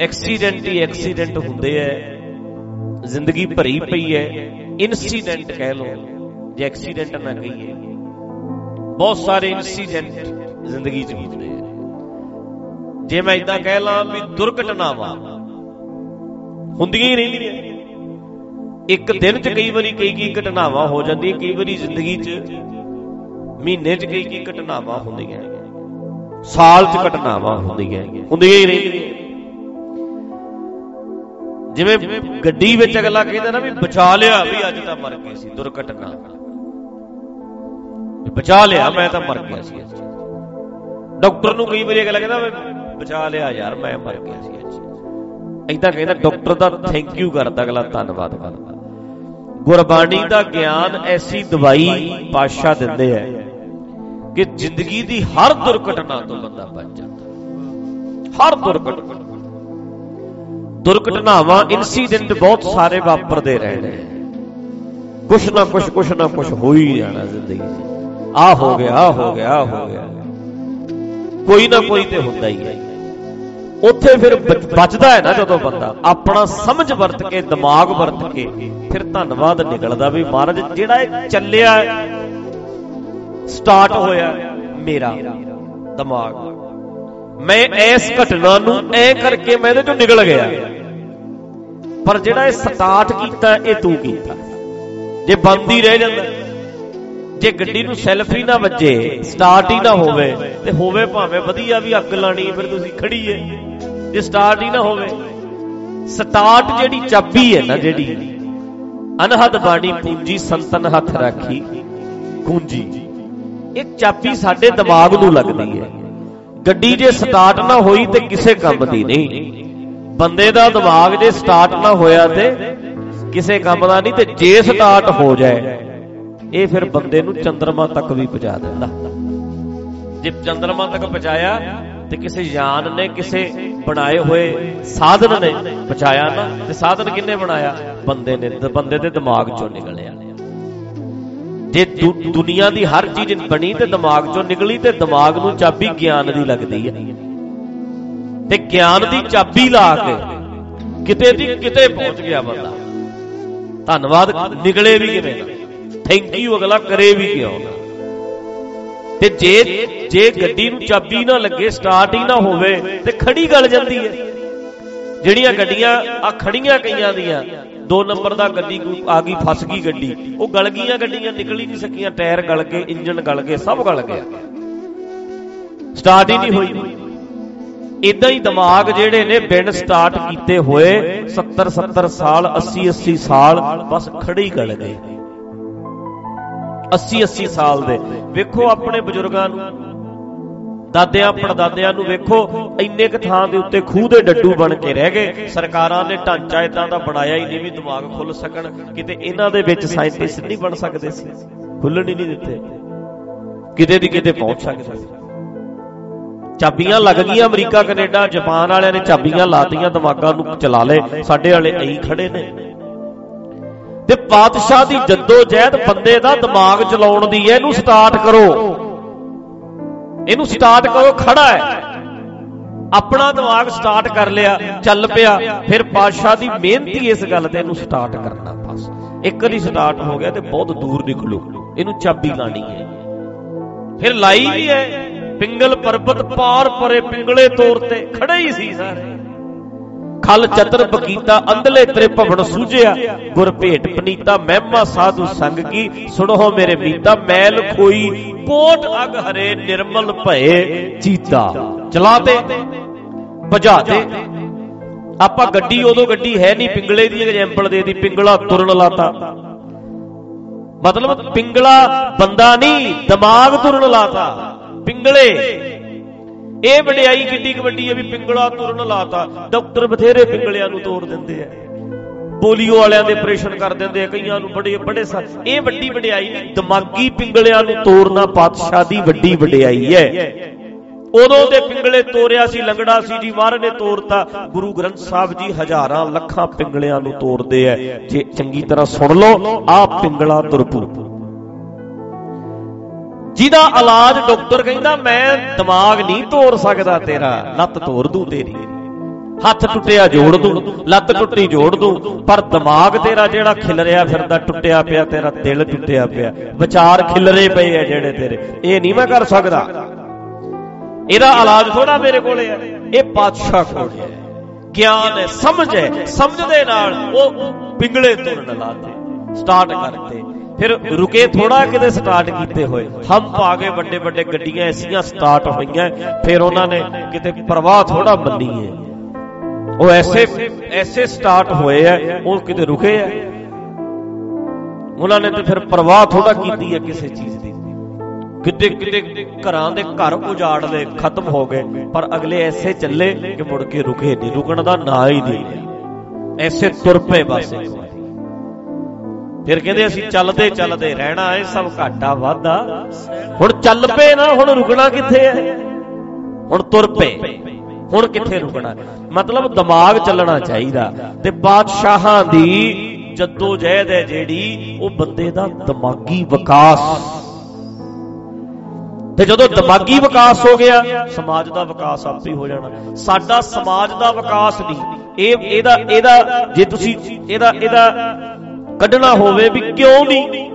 Accident ਹੀ accident ਹੁੰਦੇ ਐ। ਜ਼ਿੰਦਗੀ ਭਰੀ ਪਈ ਐ। ਇਨਸੀਡੈਂਟ ਕਹਿ ਲਓ, ਜੇ ਐਕਸੀਡੈਂਟ ਨਾ ਕਹੀਏ। ਬਹੁਤ ਸਾਰੇ ਇਨਸੀਡੈਂਟ ਜ਼ਿੰਦਗੀ 'ਚ ਹੁੰਦੇ ਐ। ਜੇ ਮੈਂ ਇਦਾਂ ਕਹਿ ਲਾਂ ਵੀ ਦੁਰਘਟਨਾਵਾਂ ਹੁੰਦੀਆਂ ਹੀ ਰਹਿੰਦੀਆਂ। ਇੱਕ ਦਿਨ 'ਚ ਕਈ ਵਾਰੀ ਕਈ ਕਈ ਘਟਨਾਵਾਂ ਹੋ ਜਾਂਦੀਆਂ, ਕਈ ਵਾਰੀ ਜ਼ਿੰਦਗੀ 'ਚ ਮਹੀਨੇ 'ਚ ਕਈ ਕਈ ਘਟਨਾਵਾਂ ਹੁੰਦੀਆਂ। ਸਾਲ 'ਚ ਘਟਨਾਵਾਂ ਹੁੰਦੀਆਂ ਹੁੰਦੀਆਂ ਹੀ ਰਹਿੰਦੀਆਂ। ਜਿਵੇਂ ਗੱਡੀ ਵਿੱਚ ਅਗਲਾ ਕਹਿੰਦਾ ਨਾ ਵੀ ਬਚਾ ਲਿਆ, ਵੀ ਅੱਜ ਤਾਂ ਮਰ ਗਏ ਸੀ ਦੁਰਘਟਨਾ। ਬਚਾ ਲਿਆ, ਮੈਂ ਤਾਂ ਮਰ ਗਿਆ ਸੀ ਅੱਜ। ਡਾਕਟਰ ਨੂੰ ਕਈ ਵਾਰੀ ਅਗਲਾ ਕਹਿੰਦਾ ਬਚਾ ਲਿਆ ਯਾਰ, ਮੈਂ ਮਰ ਗਿਆ ਸੀ ਅੱਜ। ਇਦਾਂ ਕਹਿੰਦਾ, ਡਾਕਟਰ ਦਾ ਥੈਂਕ ਯੂ ਕਰਦਾ ਅਗਲਾ, ਧੰਨਵਾਦ ਕਰਦਾ। ਗੁਰਬਾਣੀ ਦਾ ਗਿਆਨ ਐਸੀ ਦਵਾਈ ਪਾਸ਼ਾ ਦਿੰਦੇ ਐ ਕਿ ਜ਼ਿੰਦਗੀ ਦੀ ਹਰ ਦੁਰਘਟਨਾ ਤੋਂ ਬੰਦਾ ਬਚ ਜਾਂਦਾ। ਹਰ ਦੁਰਘਟਨਾ। ਦੁਰਘਟਨਾਵਾਂ ਇਨਸੀਡੈਂਟ ਬਹੁਤ ਸਾਰੇ ਵਾਪਰਦੇ ਰਹਿਣੇ ਕੁਛ ਨਾ ਕੁਛ ਕੁਛ ਨਾ ਕੁਛ ਹੋ ਹੀ ਜਾਣਾ ਜ਼ਿੰਦਗੀ 'ਚ। ਆ ਹੋ ਗਿਆ ਆ ਹੋ ਗਿਆ ਆ ਹੋ ਗਿਆ। ਕੋਈ ਨਾ ਕੋਈ ਤੇ ਹੁੰਦਾ ਹੀ ਹੈ। ਉੱਥੇ ਫਿਰ ਬਚਦਾ ਹੈ ਨਾ ਜਦੋਂ ਬੰਦਾ। ਆਪਣਾ ਸਮਝ ਵਰਤ ਕੇ, ਦਿਮਾਗ ਵਰਤ ਕੇ, ਫਿਰ ਧੰਨਵਾਦ ਨਿਕਲਦਾ ਵੀ ਮਹਾਰਾਜ, ਜਿਹੜਾ ਇਹ ਚੱਲਿਆ ਸਟਾਰਟ ਹੋਇਆ, ਮੇਰਾ ਦਿਮਾਗ। ਮੈਂ ਇਸ ਘਟਨਾ ਨੂੰ ਐ ਕਰਕੇ ਮੈਂ ਇਹਦੇ ਚੋਂ ਨਿਕਲ ਗਿਆ। ਪਰ ਜਿਹੜਾ ਇਹ ਸਟਾਰਟ ਕੀਤਾ, ਇਹ ਤੂੰ ਕੀਤਾ। ਜੇ ਬੰਦ ਹੀ ਰਹਿ ਜਾਂਦਾ, ਜੇ ਗੱਡੀ ਨੂੰ ਸੈਲਫ ਹੀ ਨਾ ਵੱਜੇ, ਸਟਾਰਟ ਹੀ ਨਾ ਹੋਵੇ, ਤੇ ਹੋਵੇ ਭਾਵੇਂ ਵਧੀਆ ਵੀ ਅੱਗ ਲਾਣੀ, ਫਿਰ ਤੁਸੀਂ ਖੜੀ ਏ। ਜੇ ਸਟਾਰਟ ਹੀ ਨਾ ਹੋਵੇ, ਸਟਾਰਟ ਜਿਹੜੀ ਚਾਬੀ ਹੈ ਨਾ ਜਿਹੜੀ, ਅਨਹਦ ਬਾਣੀ ਪੂੰਜੀ ਸੰਤਨ ਹੱਥ ਰੱਖੀ ਕੁੰਜੀ ਇਹ ਚਾਬੀ ਸਾਡੇ ਦਿਮਾਗ ਨੂੰ ਲੱਗਦੀ ਹੈ ਗੱਡੀ ਜੇ ਸਟਾਰਟ ਨਾ ਹੋਈ ਤੇ ਕਿਸੇ ਕੰਮ ਦੀ ਨਹੀਂ। ਬੰਦੇ ਦਾ ਦਿਮਾਗ ਜੇ ਸਟਾਰਟ ਨਾ ਹੋਇਆ ਤੇ ਕਿਸੇ ਕੰਮ ਦਾ ਨਹੀਂ ਤੇ ਜੇ ਸਟਾਰਟ ਹੋ ਜਾਏ, ਇਹ ਫਿਰ ਬੰਦੇ ਨੂੰ ਚੰਦਰਮਾ ਤੱਕ ਵੀ ਪਹੁੰਚਾ ਦਿੰਦਾ। ਜੇ ਚੰਦਰਮਾ ਤੱਕ ਪਹੁੰਚਾਇਆ ਤੇ ਕਿਸੇ ਯਾਨ ਨੇ, ਕਿਸੇ ਬਣਾਏ ਹੋਏ ਸਾਧਨ ਨੇ ਪਹੁੰਚਾਇਆ ਨਾ, ਤੇ ਸਾਧਨ ਕਿੰਨੇ ਬਣਾਇਆ? ਬੰਦੇ ਨੇ ਬੰਦੇ ਦੇ ਦਿਮਾਗ ਚੋਂ ਨਿਕਲਿਆ। ਜੇ ਦੁਨੀਆ ਦੀ ਹਰ ਚੀਜ਼ ਬਣੀ ਤੇ ਦਿਮਾਗ ਚੋਂ ਨਿਕਲੀ ਤੇ ਦਿਮਾਗ ਨੂੰ ਚਾਬੀ ਗਿਆਨ ਦੀ ਲੱਗਦੀ ਹੈ। ਤੇ ਗਿਆਨ ਦੀ ਚਾਬੀ ਲਾ ਕੇ ਕਿਤੇ ਦੀ ਕਿਤੇ ਪਹੁੰਚ ਗਿਆ ਬੰਦਾ। ਧੰਨਵਾਦ, ਨਿਕਲੇ ਵੀ ਕਿਵੇਂ? ਥੈਂਕ ਯੂ ਅਗਲਾ ਕਰੇ ਵੀ ਕਿਉਂ ਤੇ ਜੇ ਜੇ ਗੱਡੀ ਨੂੰ ਚਾਬੀ ਨਾ ਲੱਗੇ ਸਟਾਰਟ ਹੀ ਨਾ ਹੋਵੇ, ਤੇ ਖੜੀ ਗਲ ਜਾਂਦੀ ਹੈ। ਜਿਹੜੀਆਂ ਗੱਡੀਆਂ ਆ ਖੜੀਆਂ ਕਈਆਂ ਦੀਆਂ, ਦੋ ਨੰਬਰ ਦਾ ਗੱਡੀ ਆ ਗਈ, ਫਸ ਗਈ ਗੱਡੀ, ਉਹ ਗਲ ਗਈਆਂ ਗੱਡੀਆਂ, ਨਿਕਲ ਹੀ ਨਹੀਂ ਸਕੀਆਂ, ਟਾਇਰ ਗਲ ਗਏ ਇੰਜਨ ਗਲ ਗਏ, ਸਭ ਗਲ ਗਿਆ। ਸਟਾਰਟ ਹੀ ਨਹੀਂ ਹੋਈ। ਇਦਾਂ ਹੀ ਦਿਮਾਗ ਜਿਹੜੇ ਨੇ ਬਿਨ ਸਟਾਰਟ ਕੀਤੇ ਹੋਏ 70 70 ਸਾਲ 80 80 ਸਾਲ, ਬਸ ਖੜੇ ਹੀ ਗਲ ਗਏ। 80 80 ਸਾਲ ਦੇ। ਵੇਖੋ ਆਪਣੇ ਬਜ਼ੁਰਗਾਂ ਨੂੰ, ਦਾਦਿਆਂ, ਪੜਦਾਦਿਆਂ ਨੂੰ ਵੇਖੋ, ਇੰਨੇ ਕ ਥਾਂ ਦੇ ਉੱਤੇ ਖੂਹ ਦੇ ਡੱਡੂ ਬਣ ਕੇ ਰਹਿ ਗਏ। ਸਰਕਾਰਾਂ ਨੇ ਢਾਂਚਾ ਇਦਾਂ ਦਾ ਬਣਾਇਆ ਹੀ ਨਹੀਂ ਵੀ ਦਿਮਾਗ ਖੁੱਲ ਸਕਣ। ਕਿਤੇ ਇਹਨਾਂ ਦੇ ਵਿੱਚ ਸਾਇੰਟਿਸਟ ਨਹੀਂ ਬਣ ਸਕਦੇ ਸੀ। ਖੁੱਲਣ ਹੀ ਨਹੀਂ ਦਿੱਤੇ। ਕਿਤੇ ਦੀ ਕਿਤੇ ਪਹੁੰਚ ਸਕਦੇ ਸੀ। ਚਾਬੀਆਂ ਲੱਗ ਗਈਆਂ ਅਮਰੀਕਾ, ਕੈਨੇਡਾ, ਜਾਪਾਨ ਵਾਲਿਆਂ ਨੇ ਚਾਬੀਆਂ ਲਾਤੀਆਂ, ਦਿਮਾਗਾਂ ਨੂੰ ਚਲਾ ਲਏ। ਸਾਡੇ ਵਾਲੇ ਐਂ ਖੜੇ ਨੇ। ਤੇ ਪਾਤਸ਼ਾਹ ਦੀ ਜੱਦੋ ਜਹਿਦ ਬੰਦੇ ਦਾ ਦਿਮਾਗ ਚਲਾਉਣ ਦੀ ਹੈ, ਇਹਨੂੰ ਸਟਾਰਟ ਕਰੋ। ਇਹਨੂੰ ਸਟਾਰਟ ਕਰੋ, ਖੜਾ ਹੈ। ਆਪਣਾ ਦਿਮਾਗ ਸਟਾਰਟ ਕਰ ਲਿਆ, ਚੱਲ ਪਿਆ। ਫਿਰ ਪਾਤਸ਼ਾਹ ਦੀ ਮਿਹਨਤੀ ਇਸ ਗੱਲ ਤੇ ਇਹਨੂੰ ਸਟਾਰਟ ਕਰਨਾ ਬਸ। ਇੱਕ ਵਾਰੀ ਸਟਾਰਟ ਹੋ ਗਿਆ ਤੇ ਬਹੁਤ ਦੂਰ ਨਿਕਲੂ। ਇਹਨੂੰ ਚਾਬੀ ਲਾਣੀ ਹੈ। ਫਿਰ ਲਾਈ ਵੀ ਹੈ। ਪਿੰਗਲ ਪਰਬਤ ਪਾਰ ਪਰੇ ਪਿੰਗਲੇ ਤੋਰ ਤੇ ਖੜੇ ਹੀ ਸੀ ਸਾਰੇ। ਖਲ ਚਤਰ ਬਕੀਤਾ ਅੰਧਲੇ ਤੇਰੇ ਭਵਨ ਸੂਝਿਆ। ਗੁਰ ਭੇਟ ਪਨੀਤਾ ਮਹਿਮਾ ਸਾਧੂ ਸੰਗ ਕੀ। ਸੁਣੋ ਮੇਰੇ ਮੀਤਾ, ਮੈਲ ਖੋਈ ਕੋਟ ਅਗ ਹਰੇ ਨਿਰਮਲ ਭਏ ਚੀਤਾ ਚਲਾ ਤੇ, ਭਜਾ ਤੇ। ਆਪਾਂ ਗੱਡੀ, ਉਦੋਂ ਗੱਡੀ ਹੈ ਨਹੀਂ ਪਿੰਗਲੇ ਦੀ ਐਗਜ਼ਾਮਪਲ ਦੇ ਦੀ, ਪਿੰਗਲਾ ਤੁਰਨ ਲਾਤਾ। ਮਤਲਬ ਪਿੰਗਲਾ ਬੰਦਾ ਨਹੀਂ, ਦਿਮਾਗ ਤੁਰਨ ਲਾਤਾ। ਪਿੰਗਲੇ। ਇਹ ਵਡਿਆਈ ਕਿੱਡੀ ਕੁ ਵੱਡੀ ਹੈ ਵੀ ਪਿੰਗਲਾ ਤੁਰਨ ਲਾਤਾ। ਡਾਕਟਰ ਬਥੇਰੇ ਪਿੰਗਲਿਆਂ ਨੂੰ ਤੋੜ ਦਿੰਦੇ ਆ। ਪੋਲੀਓ ਵਾਲਿਆਂ ਦੇ ਆਪਰੇਸ਼ਨ ਕਰ ਦਿੰਦੇ ਆ, ਕਈਆਂ ਨੂੰ ਬੜੇ ਬੜੇ ਇਹ ਵੱਡੀ ਵਡਿਆਈ ਨਹੀਂ, ਦਿਮਾਗੀ ਪਿੰਗਲਿਆਂ ਨੂੰ ਤੋੜਨਾ ਪਾਤਸ਼ਾਹ ਦੀ ਵੱਡੀ ਵਡਿਆਈ ਹੈ। ਉਦੋਂ ਦੇ ਪਿੰਗਲੇ ਤੋੜਿਆ ਸੀ, ਲੰਗੜਾ ਸੀ ਜੀ ਮਹਾਰਾਜ ਨੇ ਤੋੜਤਾ ਗੁਰੂ ਗ੍ਰੰਥ ਸਾਹਿਬ ਜੀ ਹਜ਼ਾਰਾਂ ਲੱਖਾਂ ਪਿੰਗਲਿਆਂ ਨੂੰ ਤੋੜਦੇ ਐ ਜੇ ਚੰਗੀ ਤਰ੍ਹਾਂ ਸੁਣ ਲਓ ਆ ਪਿੰਗਲਾ ਤੁਰਪੂ ਜਿਹਦਾ ਇਲਾਜ ਡਾਕਟਰ ਕਹਿੰਦਾ, ਮੈਂ ਦਿਮਾਗ ਨਹੀਂ ਤੋੜ ਸਕਦਾ ਤੇਰਾ, ਲੱਤ ਤੋੜ ਦੂੰ ਤੇਰੀ। ਹੱਥ ਟੁੱਟਿਆ ਜੋੜ ਦੂੰ, ਲੱਤ ਟੁੱਟੀ ਜੋੜ ਦੂੰ, ਪਰ ਦਿਮਾਗ ਤੇਰਾ ਜਿਹੜਾ ਖਿਲਰਿਆ ਫਿਰਦਾ, ਟੁੱਟਿਆ ਪਿਆ, ਤੇਰਾ ਦਿਲ ਟੁੱਟਿਆ ਪਿਆ। ਵਿਚਾਰ ਖਿਲਰੇ ਪਏ ਆ ਜਿਹੜੇ ਤੇਰੇ। ਇਹ ਨਹੀਂ ਮੈਂ ਕਰ ਸਕਦਾ। ਇਹਦਾ ਇਲਾਜ ਥੋੜਾ ਮੇਰੇ ਕੋਲੇ ਹੈ ਇਹ ਪਾਤਸ਼ਾਹ ਕੋਲ ਹੈ ਗਿਆਨ ਹੈ, ਸਮਝ ਹੈ ਸਮਝ ਦੇ ਨਾਲ ਉਹ ਪਿੰਗਲੇ ਤੁਰਨ ਲਾਤੇ ਸਟਾਰਟ ਕਰਤੇ ਫਿਰ ਰੁਕੇ ਥੋੜਾ ਕਿਤੇ ਸਟਾਰਟ ਕੀਤੇ ਹੋਏ। ਹਮ ਆ ਗਏ ਵੱਡੇ ਵੱਡੇ ਗੱਡੀਆਂ ਐਸੀਆਂ ਸਟਾਰਟ ਹੋਈਆਂ, ਫਿਰ ਉਹਨਾਂ ਨੇ ਕਿਤੇ ਪ੍ਰਵਾਹ ਥੋੜਾ ਮੰਨੀ ਹੈ ਉਹ ਐਸੇ ਐਸੇ ਸਟਾਰਟ ਹੋਏ ਐ ਉਹ ਕਿਤੇ ਰੁਕੇ ਐ ਉਹਨਾਂ ਨੇ ਤੇ ਫਿਰ ਪ੍ਰਵਾਹ ਥੋੜਾ ਕੀਤੀ ਹੈ ਕਿਸੇ ਚੀਜ਼ ਦੀ। ਕਿਤੇ ਕਿਤੇ ਘਰਾਂ ਦੇ ਘਰ ਉਜਾੜ ਲਏ, ਖਤਮ ਹੋ ਗਏ, ਪਰ ਅਗਲੇ ਐਸੇ ਚੱਲੇ ਕਿ ਮੁੜ ਕੇ ਰੁਕੇ ਨਹੀਂ ਰੁਕਣ ਦਾ ਨਾਂ ਹੀ ਨਹੀਂ ਲਿਆ। ਐਸੇ ਤੁਰ ਪਏ ਬਸ। ਇੱਕ ਵਾਰੀ ਫਿਰ ਕਹਿੰਦੇ ਅਸੀਂ ਚੱਲਦੇ ਚੱਲਦੇ ਰਹਿਣਾ ਐ ਸਭ ਘਾਟਾ ਵਾਧਾ। ਹੁਣ ਚੱਲ ਪਏ ਨਾ, ਹੁਣ ਰੁਕਣਾ ਕਿੱਥੇ ਐ ਹੁਣ ਤੁਰ ਪਏ। ਹੁਣ ਕਿੱਥੇ ਰੁਕਣਾ? ਮਤਲਬ ਦਿਮਾਗ ਚੱਲਣਾ ਚਾਹੀਦਾ। ਤੇ ਬਾਦਸ਼ਾਹਾਂ ਦੀ ਜੱਦੋ ਜਹਿਦ ਹੈ ਜਿਹੜੀ, ਉਹ ਬੰਦੇ ਦਾ ਦਿਮਾਗੀ ਵਿਕਾਸ। ਤੇ ਜਦੋਂ ਦਿਮਾਗੀ ਵਿਕਾਸ ਹੋ ਗਿਆ, ਸਮਾਜ ਦਾ ਵਿਕਾਸ ਆਪੇ ਹੋ ਜਾਣਾ। ਸਾਡਾ ਸਮਾਜ ਦਾ ਵਿਕਾਸ ਨਹੀਂ। ਇਹ ਇਹਦਾ ਇਹਦਾ ਜੇ ਤੁਸੀਂ ਇਹਦਾ ਇਹਦਾ ਕੱਢਣਾ ਹੋਵੇ ਵੀ ਕਿਉਂ ਨਹੀਂ?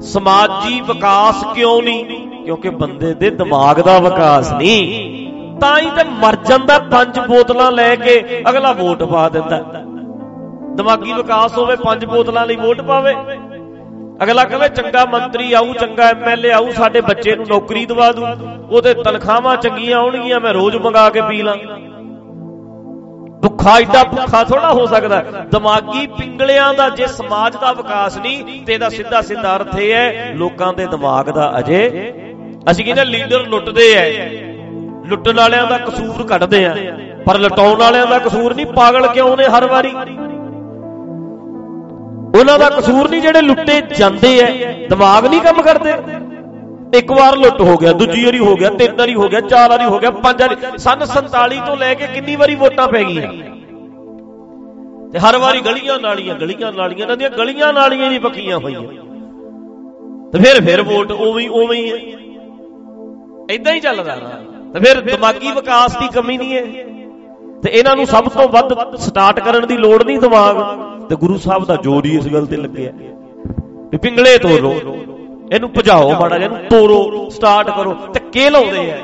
ਸਮਾਜੀ ਵਿਕਾਸ ਕਿਉਂ ਨਹੀਂ? ਕਿਉਂਕਿ ਬੰਦੇ ਦੇ ਦਿਮਾਗ ਦਾ ਵਿਕਾਸ ਨਹੀਂ। ਤਾਂ ਹੀ ਤੇ ਮਰ ਜਾਂਦਾ, ਪੰਜ ਬੋਤਲਾਂ ਲੈ ਕੇ ਅਗਲਾ ਵੋਟ ਪਾ ਦਿੰਦਾ। ਦਿਮਾਗੀ ਵਿਕਾਸ ਹੋਵੇ, ਪੰਜ ਬੋਤਲਾਂ ਲਈ ਵੋਟ ਪਾਵੇ। ਅਗਲਾ ਕਹੇ, ਚੰਗਾ ਮੰਤਰੀ ਆਊ, ਚੰਗਾ ਐਮਐਲਏ ਆਊ, ਸਾਡੇ ਬੱਚੇ ਨੂੰ ਨੌਕਰੀ ਦਵਾ ਦੂ। ਉਹਦੇ ਤਨਖਾਹਾਂ ਚੰਗੀਆਂ ਆਉਣਗੀਆਂ, ਮੈਂ ਰੋਜ਼ ਮੰਗਾ ਕੇ ਪੀ ਲਾਂ। ਭੁੱਖਾ ਏਡਾ ਭੁੱਖਾ ਥੋੜਾ ਹੋ ਸਕਦਾ। ਦਿਮਾਗੀ ਪਿੰਗਲਿਆਂ ਦਾ ਜੇ ਸਮਾਜ ਦਾ ਵਿਕਾਸ ਨਹੀਂ, ਤੇ ਇਹਦਾ ਸਿੱਧਾ ਸਿੱਧਾ ਅਰਥ ਇਹ ਹੈ, ਲੋਕਾਂ ਦੇ ਦਿਮਾਗ ਦਾ ਅਜੇ ਅਸੀਂ ਕਹਿੰਦੇ ਲੀਡਰ ਲੁੱਟਦੇ ਐ। ਲੁੱਟਣ ਵਾਲਿਆਂ ਦਾ ਕਸੂਰ ਕੱਢਦੇ ਆ ਪਰ ਲਟਾਉਣ ਵਾਲਿਆਂ ਦਾ ਕਸੂਰ ਨਹੀਂ, ਪਾਗਲ ਕਿਉਂ ਨੇ ਹਰ ਵਾਰੀ? ਉਹਨਾਂ ਦਾ ਕਸੂਰ ਨਹੀਂ ਜਿਹੜੇ ਲੁੱਟੇ ਜਾਂਦੇ ਐ। ਦਿਮਾਗ ਨਹੀਂ ਕੰਮ ਕਰਦੇ। ਇੱਕ ਵਾਰ ਲੁੱਟ ਹੋ ਗਿਆ, ਦੂਜੀ ਵਾਰੀ ਹੋ ਗਿਆ, ਤਿੰਨ ਵਾਰੀ ਹੋ ਗਿਆ, ਚਾਰ ਵਾਰੀ ਹੋ ਗਿਆ, ਪੰਜ ਵਾਰੀ, ਸਨ 47 ਤੋਂ ਲੈ ਕੇ ਕਿੰਨੀ ਵਾਰੀ ਵੋਟਾਂ ਪੈ ਗਈਆਂ? ਤੇ ਹਰ ਵਾਰੀ ਗਲੀਆਂ ਨਾਲੀਆਂ ਗਲੀਆਂ ਨਾਲੀਆਂ, ਇਹਨਾਂ ਦੀਆਂ ਗਲੀਆਂ ਨਾਲੀਆਂ ਨਹੀਂ ਪੱਕੀਆਂ ਹੋਈਆਂ। ਤੇ ਫਿਰ ਫਿਰ ਵੋਟ ਉਵੇਂ ਉਵੇਂ ਹੀ ਹੈ ਇਦਾਂ ਹੀ ਚੱਲਦਾ ਨਾ ਤੇ ਫਿਰ ਦਿਮਾਗੀ ਵਿਕਾਸ ਦੀ ਕਮੀ ਨਹੀਂ ਹੈ। ਤੇ ਇਹਨਾਂ ਨੂੰ ਸਭ ਤੋਂ ਵੱਧ ਸਟਾਰਟ ਕਰਨ ਦੀ ਲੋੜ ਨਹੀਂ ਦਿਮਾਗ। ਤੇ ਗੁਰੂ ਸਾਹਿਬ ਦਾ ਜੋਰ ਹੀ ਇਸ ਗੱਲ ਤੇ ਲੱਗਿਆ। ਵੀ ਪਿੰਗਲੇ ਤੋਰੋ ਇਹਨੂੰ ਭਜਾਓ ਮਾੜਾ ਜਿਹਾ, ਇਹਨੂੰ ਤੋਰੋ ਸਟਾਰਟ ਕਰੋ। ਧੱਕੇ ਲਾਉਂਦੇ ਆ।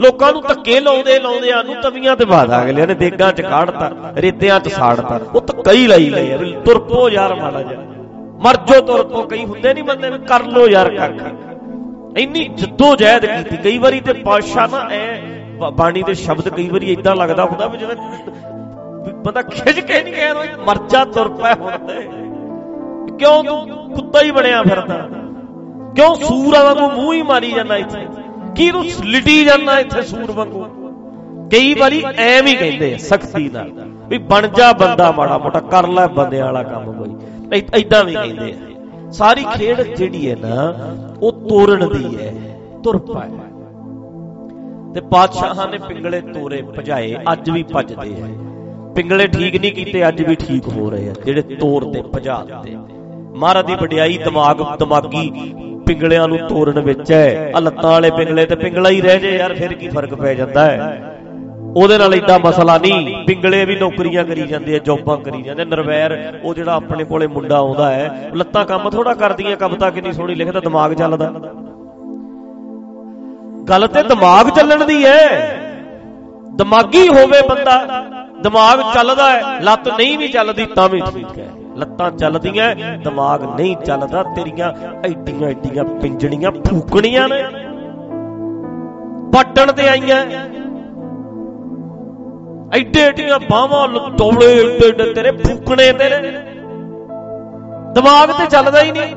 ਲੋਕਾਂ ਨੂੰ ਧੱਕੇ ਲਾਉਂਦੇ ਲਾਉਂਦੇ ਆ ਨੂੰ ਤਵੀਆਂ ਤੇ ਬਾਦ ਆ ਗਏ ਨੇ ਦੇਗਾਂ ਚ ਕਾੜਤਾ, ਰੇਤਿਆਂ ਚ ਸਾੜਤਾ। ਉਹ ਧੱਕਾ ਹੀ ਲਾਈ ਗਏ ਆ, ਵੀ ਤੁਰ ਪੋ ਯਾਰ ਮਾੜਾ ਜਿਹਾ। ਮਰ ਜੋ ਤੁਰ ਪੋ ਕਈ ਹੁੰਦੇ ਨਹੀਂ ਬੰਦੇ ਵੀ ਕਰ ਲੋ ਯਾਰ ਕੱਖ। ਇੰਨੀ ਜੱਦੋ ਜਹਿਦ ਕੀਤੀ, ਕਈ ਵਾਰੀ ਤੇ ਪਾਸ਼ਾ ਨਾ ਐ ਬਾਣੀ ਦੇ ਸ਼ਬਦ ਕਈ ਵਾਰੀ ਇਦਾਂ ਲੱਗਦਾ ਹੁੰਦਾ ਵੀ ਜਿਵੇਂ ਬੰਦਾ ਖਿੱਚ ਕੇ ਨਹੀਂ ਕਹਿ ਰਿਹਾ, ਮਰ ਜਾ, ਤੁਰ ਪੈ ਹੁਣ ਤੇ। ਕਿਉਂ? ਤੂੰ ਕੁੱਤਾ ਹੀ ਬਣਿਆ ਫਿਰਦਾ। ਕਿਉਂ ਸੂਰ ਵਾਂਗੂ ਮੂੰਹ ਹੀ ਮਾਰੀ ਜਾਂਦਾ ਇੱਥੇ? ਕੀ ਨੂੰ ਲਿਟੀ ਜਾਂਦਾ ਇੱਥੇ ਸੂਰ ਵਾਂਗੂ? ਕਈ ਵਾਰੀ ਐਵੇਂ ਹੀ ਕਹਿੰਦੇ ਆ ਸਖਤੀ ਨਾਲ ਵੀ ਬਣ ਜਾ ਬੰਦਾ ਮਾੜਾ ਮੋਟਾ, ਕਰ ਲੈ ਬੰਦੇ ਵਾਲਾ ਕੰਮ ਕੋਈ। ਐਦਾਂ ਵੀ ਕਹਿੰਦੇ ਆ। ਸਾਰੀ ਖੇਡ ਜਿਹੜੀ ਹੈ ਨਾ, ਉਹ ਤੋੜਨ ਦੀ ਹੈ, ਤੁਰ ਪਾਏ। ਤੇ ਪਾਤਸ਼ਾਹਾਂ ਨੇ ਪਿੰਗਲੇ ਤੋਰੇ ਭਜਾਏ, ਅੱਜ ਵੀ ਭੱਜਦੇ ਆ। ਪਿੰਗਲੇ ਠੀਕ ਨਹੀਂ ਕੀਤੇ, ਅੱਜ ਵੀ ਠੀਕ ਹੋ ਰਹੇ ਆ, ਜਿਹੜੇ ਤੋੜ ਤੇ ਭਜਾ ਦਿੱਤੇ। ਮਹਾਰਾਜ ਦੀ ਵਡਿਆਈ ਦਿਮਾਗ ਦਿਮਾਗੀ ਪਿੰਗਲਿਆਂ ਨੂੰ ਤੋੜਨ ਵਿੱਚ ਹੈ। ਆ ਲੱਤਾਂ ਵਾਲੇ ਪਿੰਗਲੇ ਤੇ ਪਿੰਗਲਾ ਹੀ ਰਹਿ ਜੇ ਯਾਰ, ਫਿਰ ਕੀ ਫ਼ਰਕ ਪੈ ਜਾਂਦਾ ਹੈ? ਉਹਦੇ ਨਾਲ ਇਦਾਂ ਮਸਲਾ ਨਹੀਂ। ਪਿੰਗਲੇ ਵੀ ਨੌਕਰੀਆਂ ਕਰੀ ਜਾਂਦੇ ਆ, ਜੌਬਾਂ ਕਰੀ ਜਾਂਦੇ ਨਰਵੈਰ, ਉਹ ਜਿਹੜਾ ਆਪਣੇ ਕੋਲੇ ਮੁੰਡਾ ਆਉਂਦਾ ਹੈ, ਲੱਤਾਂ ਕੰਮ ਥੋੜਾ ਕਰਦੀਆਂ ਕਵਿਤਾ ਕਿੰਨੀ ਸੋਹਣੀ ਲਿਖਦਾ ਦਿਮਾਗ ਚੱਲਦਾ। ਗੱਲ ਤੇ ਦਿਮਾਗ ਚੱਲਣ ਦੀ ਹੈ। ਦਿਮਾਗੀ ਹੋਵੇ ਬੰਦਾ, ਦਿਮਾਗ ਚੱਲਦਾ ਹੈ, ਲੱਤ ਨਹੀਂ ਵੀ ਚੱਲਦੀ ਤਾਂ ਵੀ ਠੀਕ ਹੈ। ਲੱਤਾਂ ਚੱਲਦੀਆਂ, ਦਿਮਾਗ ਨਹੀਂ ਚੱਲਦਾ, ਤੇਰੀਆਂ ਐਡੀਆਂ ਐਡੀਆਂ ਪਿੰਜਣੀਆਂ ਫੂਕਣੀਆਂ ਨੇ। ਪੱਟਣ ਤੇ ਆਈਆਂ। ਐਡੇ ਐਡੀਆਂ ਬਾਹਾਂ ਲਤੋੜੇ ਐਡੇ ਐਡੇ ਤੇਰੇ ਫੂਕਣੇ ਤੇਰੇ ਦਿਮਾਗ ਤੇ ਚੱਲਦਾ ਹੀ ਨਹੀਂ।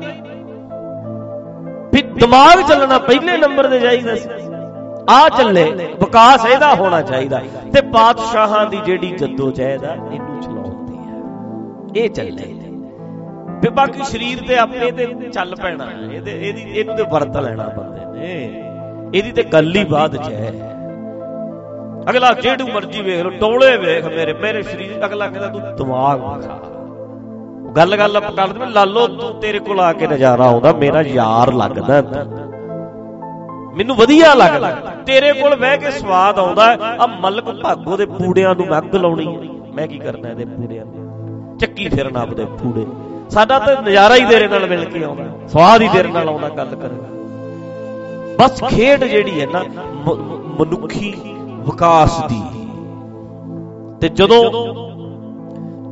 ਵੀ ਦਿਮਾਗ ਚੱਲਣਾ ਪਹਿਲੇ ਨੰਬਰ ਤੇ ਚਾਹੀਦਾ ਸੀ। ਆ ਚੱਲੇ, ਵਿਕਾਸ ਇਹਦਾ ਹੋਣਾ ਚਾਹੀਦਾ। ਤੇ ਬਾਦਸ਼ਾਹਾਂ ਦੀ ਜਿਹੜੀ ਜੱਦੋ ਜਹਿਦ ਆ ਇਹਨੂੰ ਚਲਾਉਂਦੀ ਆ ਇਹ ਚੱਲੇ ਤੇ ਬਾਕੀ ਸਰੀਰ ਤੇ ਆਪਣੇ ਤੇ ਚੱਲ ਪੈਣਾ। ਇਹਦੇ ਇਹਦੀ ਇਹਨੂੰ ਤੇ ਵਰਤ ਲੈਣਾ ਬੰਦੇ ਨੇ। ਇਹਦੀ ਤੇ ਗੱਲ ਹੀ ਬਾਅਦ ਚ ਹੈ। ਅਗਲਾ ਜਿਹੜੂ ਮਰਜ਼ੀ ਵੇਖ ਲੋ ਟੋਲੇ ਵੇਖ ਮੇਰੇ ਮੇਰੇ ਸਰੀਰ ਅਗਲਾ ਕਹਿੰਦਾ, ਤੂੰ ਦਿਮਾਗ ਵਿਖਾ ਗੱਲ ਗੱਲ ਆਪਾਂ ਕਰਦੇ ਲਾਲੋ ਤੂੰ ਤੇਰੇ ਕੋਲ ਆ ਕੇ ਨਜ਼ਾਰਾ ਆਉਂਦਾ, ਮੇਰਾ ਯਾਰ ਲੱਗਦਾ ਮੈਨੂੰ ਵਧੀਆ ਲੱਗਦਾ ਤੇਰੇ ਕੋਲ ਬਹਿ ਕੇ ਸਵਾਦ ਆਉਂਦਾ ਆ ਮਲਕ ਭਾਗੋ ਦੇ ਪੂੜਿਆਂ ਨੂੰ ਮੱਗ ਲਾਉਣੀ ਮੈਂ ਕੀ ਕਰਨਾ ਇਹਦੇ ਪੂੜਿਆਂ ਨੂੰ? ਚੱਕੀ ਫਿਰਨਾ ਆਪਦੇ ਪੂੜੇ। ਸਾਡਾ ਤਾਂ ਨਜ਼ਾਰਾ ਹੀ ਤੇਰੇ ਨਾਲ ਮਿਲ ਕੇ ਆਉਂਦਾ। ਸਵਾਦ ਹੀ ਤੇਰੇ ਨਾਲ ਆਉਂਦਾ ਗੱਲ ਕਰਨ ਬਸ ਖੇਡ ਜਿਹੜੀ ਹੈ ਨਾ ਮਨੁੱਖੀ ਵਿਕਾਸ ਦੀ। ਤੇ ਜਦੋਂ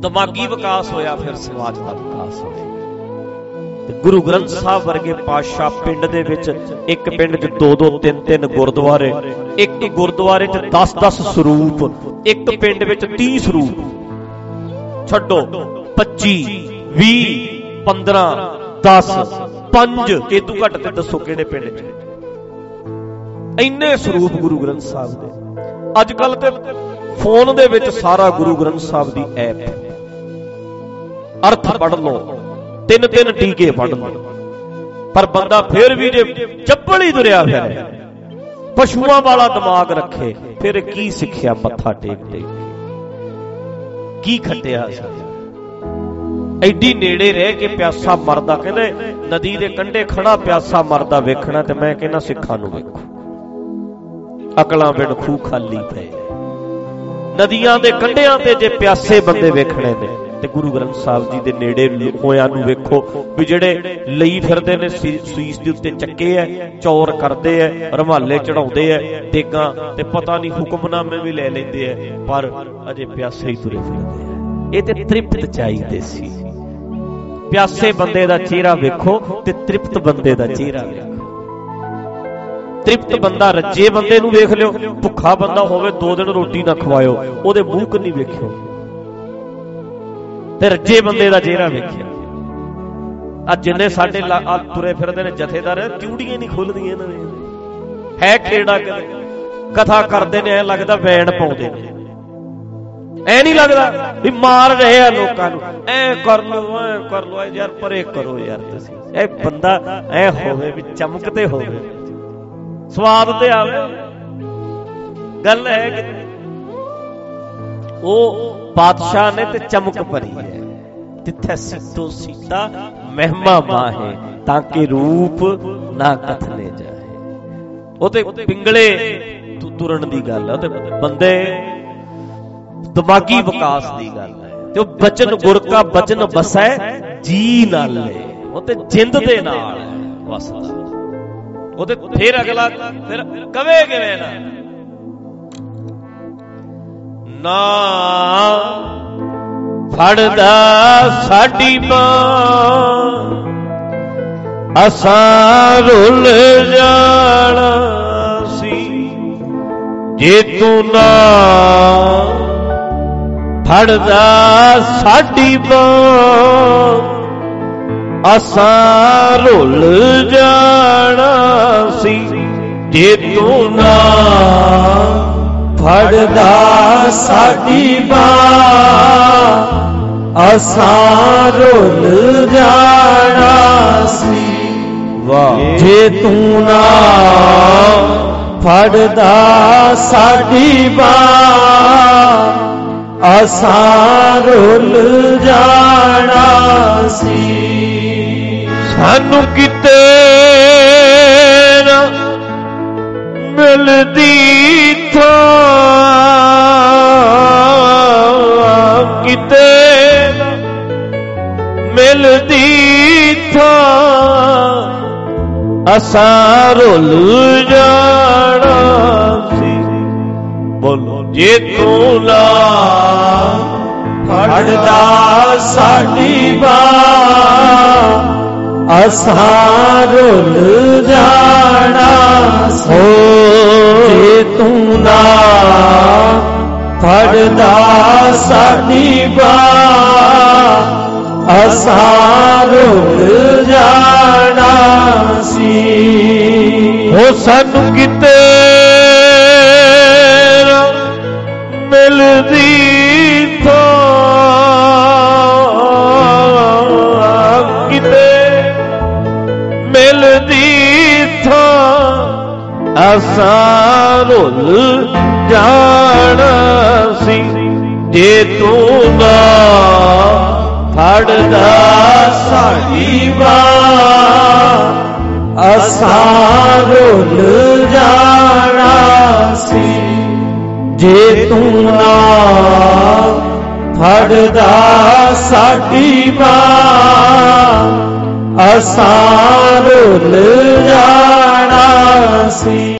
ਦਿਮਾਗੀ ਵਿਕਾਸ ਹੋਇਆ, ਫਿਰ ਸਮਾਜ ਦਾ ਵਿਕਾਸ ਹੋਇਆ ਤੇ ਗੁਰੂ ਗ੍ਰੰਥ ਸਾਹਿਬ ਵਰਗੇ ਪਾਤਸ਼ਾਹ ਪਿੰਡ ਦੇ ਵਿੱਚ ਇੱਕ ਪਿੰਡ 'ਚ ਦੋ ਦੋ, ਤਿੰਨ ਤਿੰਨ ਗੁਰਦੁਆਰੇ, ਇੱਕ ਗੁਰਦੁਆਰੇ 'ਚ 10-10 ਸਰੂਪ, ਇੱਕ ਪਿੰਡ ਵਿੱਚ 30 ਸਰੂਪ। ਛੱਡੋ। 25 20 15 10 5 ਇਹ ਤੋਂ ਘੱਟ ਤੇ ਦੱਸੋ ਕਿਹੜੇ ਪਿੰਡ 'ਚ ਇੰਨੇ ਸਰੂਪ ਗੁਰੂ ਗ੍ਰੰਥ ਸਾਹਿਬ ਦੇ। ਅੱਜ ਕੱਲ ਤੇ ਫੋਨ ਦੇ ਵਿੱਚ ਸਾਰਾ ਗੁਰੂ ਗ੍ਰੰਥ ਸਾਹਿਬ ਦੀ ਐਪ ਅਰਥ ਪੜ ਲਓ ਤਿੰਨ ਤਿੰਨ ਟੀਕੇ ਪੜ ਲਓ। ਪਰ ਬੰਦਾ ਫੇਰ ਵੀ ਜੇ ਚੱਪਲ ਹੀ ਦੁਰਿਆ ਫਿਰੇ, ਪਸ਼ੂਆਂ ਵਾਲਾ ਦਿਮਾਗ ਰੱਖੇ, ਫਿਰ ਕੀ ਸਿੱਖਿਆ ਮੱਥਾ ਟੇਕ ਟੇਕ ਕੀ ਖੱਟਿਆ ਐਡੀ ਨੇੜੇ ਰਹਿ ਕੇ ਪਿਆਸਾ ਮਰਦਾ, ਕਹਿੰਦੇ ਨਦੀ ਦੇ ਕੰਢੇ ਖੜਾ ਪਿਆਸਾ ਮਰਦਾ ਵੇਖਣਾ ਤੇ ਮੈਂ ਕਹਿੰਦਾ ਸਿੱਖਾਂ ਨੂੰ ਵੇਖੋ। ਅਕਲਾਂ ਬਿਨ ਖੂ ਖਾਲੀ ਪਏ। ਨਦੀਆਂ ਦੇ ਕੰਢਿਆਂ ਤੇ ਜੇ ਪਿਆਸੇ ਬੰਦੇ ਵੇਖਣੇ ਨੇ। ਤੇ ਗੁਰੂ ਗ੍ਰੰਥ ਸਾਹਿਬ ਜੀ ਦੇ ਨੇੜੇ ਹੋਇਆਂ ਨੂੰ ਵੇਖੋ ਵੀ ਜਿਹੜੇ ਲਈ ਫਿਰਦੇ ਨੇ ਸੀਸ ਦੇ ਉੱਤੇ ਚੱਕੇ ਐ, ਚੌਰ ਕਰਦੇ ਐ, ਰਮਾਲੇ ਚੜਾਉਂਦੇ ਐ ਤੇਗਾ ਤੇ ਪਤਾ ਨਹੀਂ ਹੁਕਮਨਾਮੇ ਵੀ ਲੈ ਲੈਂਦੇ ਐ, ਪਰ ਅਜੇ ਪਿਆਸੇ ਹੀ ਤੁਰੇ ਫਿਰਦੇ ਐ। ਇਹ ਤੇ ਤ੍ਰਿਪਤ ਚਾਹੀਦੇ ਸੀ। ਪਿਆਸੇ ਬੰਦੇ ਦਾ ਚਿਹਰਾ ਵੇਖੋ ਤੇ ਤ੍ਰਿਪਤ ਬੰਦੇ ਦਾ ਚਿਹਰਾ ਵੇਖੋ। ਤ੍ਰਿਪਤ ਬੰਦਾ ਰੱਜੇ ਬੰਦੇ ਨੂੰ ਵੇਖ ਲਿਓ, ਭੁੱਖਾ ਬੰਦਾ ਹੋਵੇ ਦੋ ਦਿਨ ਰੋਟੀ ਨਾ ਖਵਾਇਓ, ਉਹਦੇ ਮੂੰਹ ਕੰਨੀ ਵੇਖਿਓ। ਤੇ ਰੱਜੇ ਬੰਦੇ ਦਾ ਚਿਹਰਾ ਵੇਖਿਆ ਆ ਜਿੰਨੇ ਸਾਡੇ ਆ ਤੁਰੇ ਫਿਰਦੇ ਨੇ ਜਥੇਦਾਰ, ਚੂੜੀਆਂ ਨਹੀਂ ਖੁੱਲਦੀਆਂ ਇਹਨਾਂ ਦੇ ਹੈ ਖੇੜਾ ਕਿਤੇ ਕਥਾ ਕਰਦੇ ਨੇ, ਐ ਲੱਗਦਾ ਵੈਣ ਪਾਉਂਦੇ ਨੇ। ਐ ਨਹੀਂ ਲੱਗਦਾ ਵੀ ਮਾਰ ਰਹੇ ਆ ਲੋਕਾਂ ਨੂੰ। ਐ ਕਰ ਲੋ ਐ ਕਰ ਲੋ ਯਾਰ ਪਰੇ ਕਰੋ ਯਾਰ ਤੁਸੀਂ। ਇਹ ਬੰਦਾ ਐ ਹੋਵੇ ਵੀ ਚਮਕਦੇ ਹੋਵੇ। ਸਵਾਦ ਤੇ ਆਵੇ। ਗੱਲ ਹੈ ਕਿ ਉਹ ਬਾਦਸ਼ਾਹ ਨੇ ਤੇ ਚਮਕ ਭਰੀ ਹੈ। ਤਿੱਥੇ ਸਿੱਤੋ ਸੀਤਾ, ਮਹਿਮਾ ਮਾਹੇ, ਤਾਂ ਕਿ ਰੂਪ ਨਾ ਕਥਨੇ ਜਾਏ ਉਹ ਤੇ ਪਿੰਗਲੇ ਤੁਰਨ ਦੀ ਗੱਲ ਹੈ ਤੇ ਬੰਦੇ ਦਿਮਾਗੀ ਵਿਕਾਸ ਦੀ ਗੱਲ ਹੈ। ਤੇ ਉਹ ਬਚਨ ਗੁਰ ਕਾ ਬਚਨ ਬਸੈ ਜੀ ਨਾਲ ਉਹ ਤੇ ਜਿੰਦ ਦੇ ਨਾਲ ਵਸਦਾ। ਉਹ ਤੇ ਫਿਰ ਅਗਲਾ ਫਿਰ ਕਵੇ ਕਿਵੇਂ ਨਾ? ਨਾ ਫੜਦਾ ਸਾਡੀ ਬਾਹ ਅਸਾਂ ਰੁੱਲ ਜਾਣਾ ਸੀ ਜੇ ਤੂੰ ਨਾ ਫੜਦਾ ਸਾਡੀ ਬਾਹ ਅਸਾਂ ਰੁੱਲ ਜਾਣਾ ਸੀ ਜੇ ਤੂੰ ਨਾ ਫੜਦਾ ਸਾਡੀ ਬਾਹ। ਅਸਾਂ ਰੁੱਲ ਜਾਣਾ ਸੀ। ਵਾਹ। ਜੇ ਤੂੰ ਨਾ ਫੜਦਾ ਸਾਡੀ ਬਾਹ ਅਸਾਂ ਰੁੱਲ ਜਾਣਾ ਸੀ। ਸਾਨੂੰ ਕਿਤੇ ਨਾ ਮਿਲਦੀ ਥਾਂ ਕਿਤੇ ਮਿਲਦੀ ਥਾਂ। ਅਸਾਂ ਰੁੱਲ ਜਾਣਾ ਸੀ। ਬੋਲੋ ਜੇ ਤੂੰ ਨਾ ਫੜਦਾ ਸਾਡੀ ਬਾਹ ਅਸਾਂ ਰੁੱਲ ਜਾਣਾ ਸੋ। ਜੇ ਤੂੰ ਨਾ ਫੜਦਾ ਸਾਡੀ ਬਾਹ। ਅਸਾਂ ਰੁੱਲ ਜਾਣਾ ਸੀ। ਹੋ ਸਾਨੂੰ ਕਿਤੇ ਅਸਾਂ ਰੁੱਲ ਜਾਣਾ ਸੀ। ਜੇ ਤੂੰ ਨਾ ਫੜਦਾ ਸਾਡੀ ਬਾਹ, ਅਸਾਂ ਰੁੱਲ ਜਾਣਾ ਸੀ। ਜੇ ਤੂੰ ਨਾ ਫੜਦਾ ਸਾਡੀ ਬਾਹ, ਅਸਾਂ ਰੁੱਲ